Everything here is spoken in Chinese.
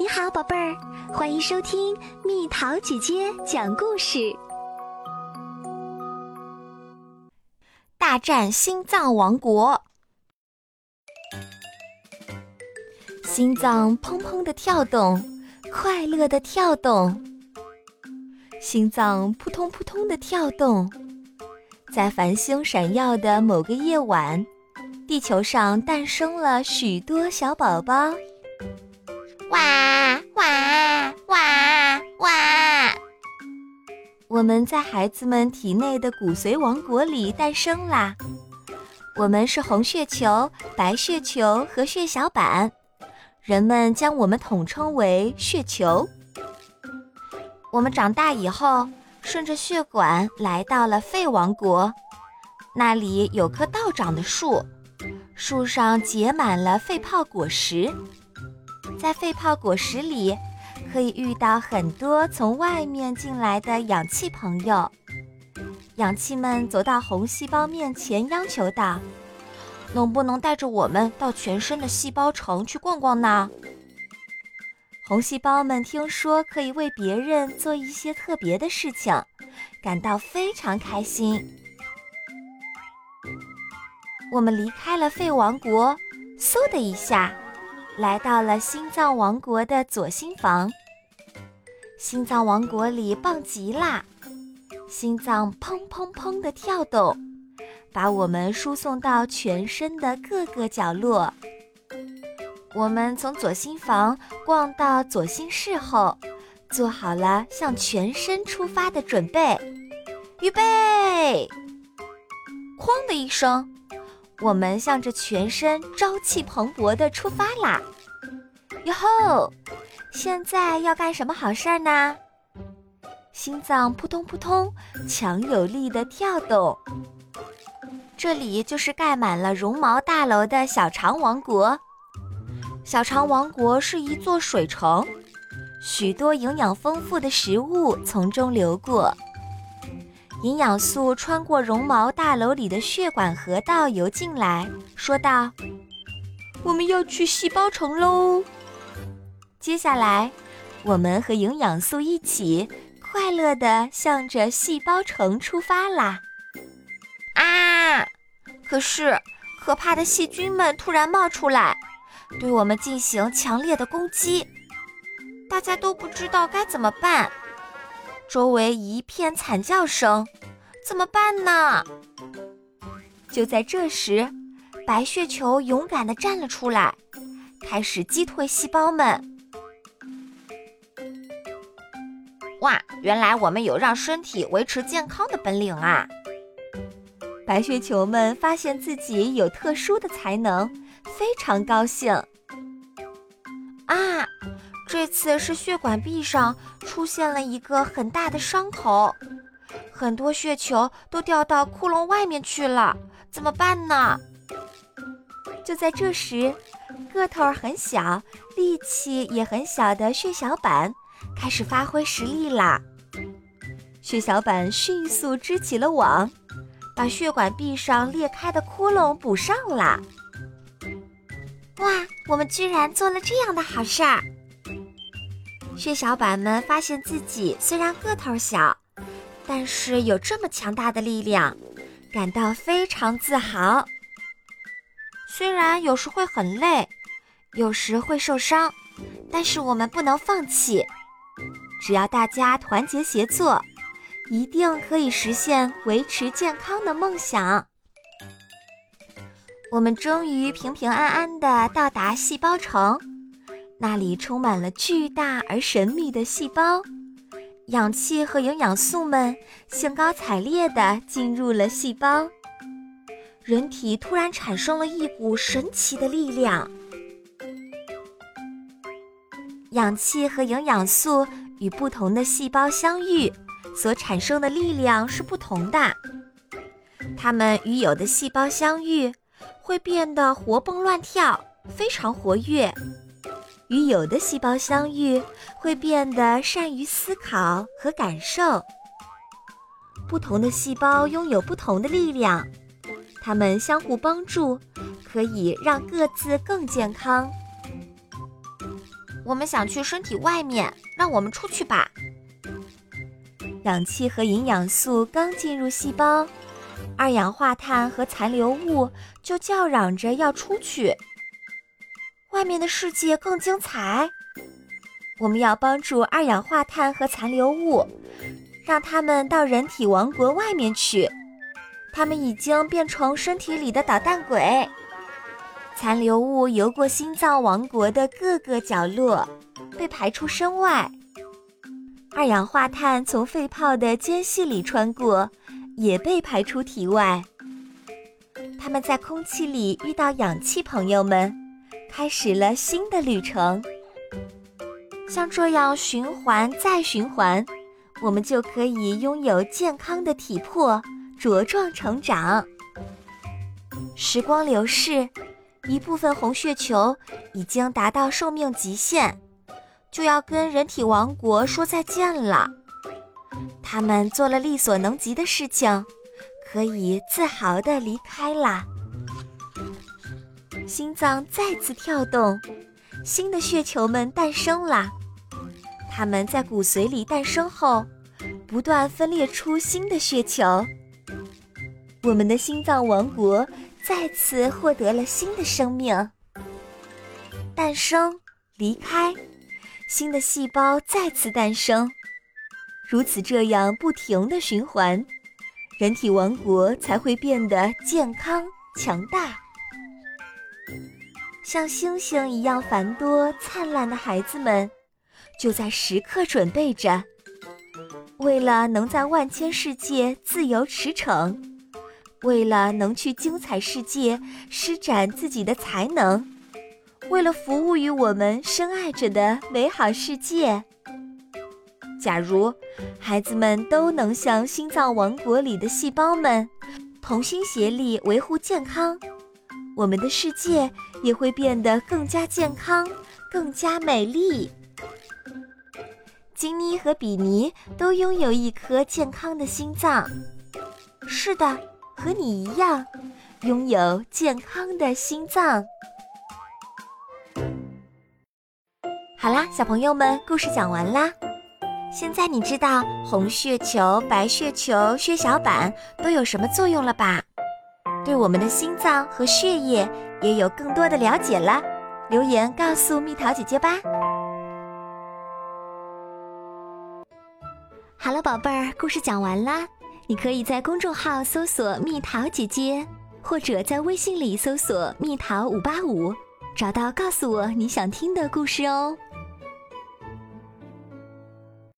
你好，宝贝儿，欢迎收听蜜桃姐姐讲故事。大战心脏王国，心脏砰砰的跳动，快乐的跳动，心脏扑通扑通的跳动。在繁星闪耀的某个夜晚，地球上诞生了许多小宝宝。哇哇哇哇！我们在孩子们体内的骨髓王国里诞生啦。我们是红血球、白血球和血小板，人们将我们统称为血球。我们长大以后，顺着血管来到了肺王国，那里有棵倒长的树，树上结满了肺泡果实。在肺泡果实里，可以遇到很多从外面进来的氧气朋友。氧气们走到红细胞面前，央求道：“能不能带着我们到全身的细胞城去逛逛呢？”红细胞们听说可以为别人做一些特别的事情，感到非常开心。我们离开了肺王国，嗖的一下。来到了心脏王国的左心房。心脏王国里棒极啦，心脏砰砰砰的跳动，把我们输送到全身的各个角落。我们从左心房逛到左心室后，做好了向全身出发的准备。预备！哐的一声。我们向着全身朝气蓬勃地出发啦！哟吼！现在要干什么好事儿呢？心脏扑通扑通，强有力的跳动。这里就是盖满了绒毛大楼的小肠王国。小肠王国是一座水城，许多营养丰富的食物从中流过。营养素穿过绒毛大楼里的血管河道游进来，说道：“我们要去细胞城喽！”接下来，我们和营养素一起快乐地向着细胞城出发啦！啊！可是，可怕的细菌们突然冒出来，对我们进行强烈的攻击，大家都不知道该怎么办。周围一片惨叫声，怎么办呢？就在这时，白血球勇敢地站了出来，开始击退细胞们。哇，原来我们有让身体维持健康的本领啊！白血球们发现自己有特殊的才能，非常高兴。啊！这次是血管壁上出现了一个很大的伤口，很多血球都掉到窟窿外面去了，怎么办呢？就在这时，个头很小、力气也很小的血小板开始发挥实力啦。血小板迅速织起了网，把血管壁上裂开的窟窿补上了。哇，我们居然做了这样的好事儿！血小板们发现自己虽然个头小，但是有这么强大的力量，感到非常自豪。虽然有时会很累，有时会受伤，但是我们不能放弃。只要大家团结协作，一定可以实现维持健康的梦想。我们终于平平安安地到达细胞城。那里充满了巨大而神秘的细胞，氧气和营养素们兴高采烈地进入了细胞。人体突然产生了一股神奇的力量。氧气和营养素与不同的细胞相遇，所产生的力量是不同的。它们与有的细胞相遇，会变得活蹦乱跳，非常活跃。与有的细胞相遇，会变得善于思考和感受。不同的细胞拥有不同的力量，它们相互帮助，可以让各自更健康。我们想去身体外面，让我们出去吧。氧气和营养素刚进入细胞，二氧化碳和残留物就叫嚷着要出去。外面的世界更精彩，我们要帮助二氧化碳和残留物，让他们到人体王国外面去。他们已经变成身体里的捣蛋鬼。残留物游过心脏王国的各个角落，被排出身外。二氧化碳从肺泡的间隙里穿过，也被排出体外。他们在空气里遇到氧气朋友们，开始了新的旅程。像这样循环再循环，我们就可以拥有健康的体魄。茁壮成长。时光流逝，一部分红血球已经达到寿命极限，就要跟人体王国说再见了。他们做了力所能及的事情，可以自豪地离开了。心脏再次跳动，新的血球们诞生了。它们在骨髓里诞生后，不断分裂出新的血球。我们的心脏王国再次获得了新的生命，诞生、离开，新的细胞再次诞生，如此这样不停的循环，人体王国才会变得健康强大。像星星一样繁多灿烂的孩子们，就在时刻准备着，为了能在万千世界自由驰骋。为了能去精彩世界施展自己的才能，为了服务于我们深爱着的美好世界。假如孩子们都能像心脏王国里的细胞们，同心协力维护健康，我们的世界也会变得更加健康、更加美丽。金妮和比尼都拥有一颗健康的心脏。是的。和你一样，拥有健康的心脏。好啦，小朋友们，故事讲完啦。现在你知道红血球、白血球、血小板都有什么作用了吧？对我们的心脏和血液也有更多的了解了。留言告诉蜜桃姐姐吧。好了，宝贝儿，故事讲完啦。你可以在公众号搜索“蜜桃姐姐”，或者在微信里搜索“蜜桃五八五”，找到告诉我你想听的故事哦。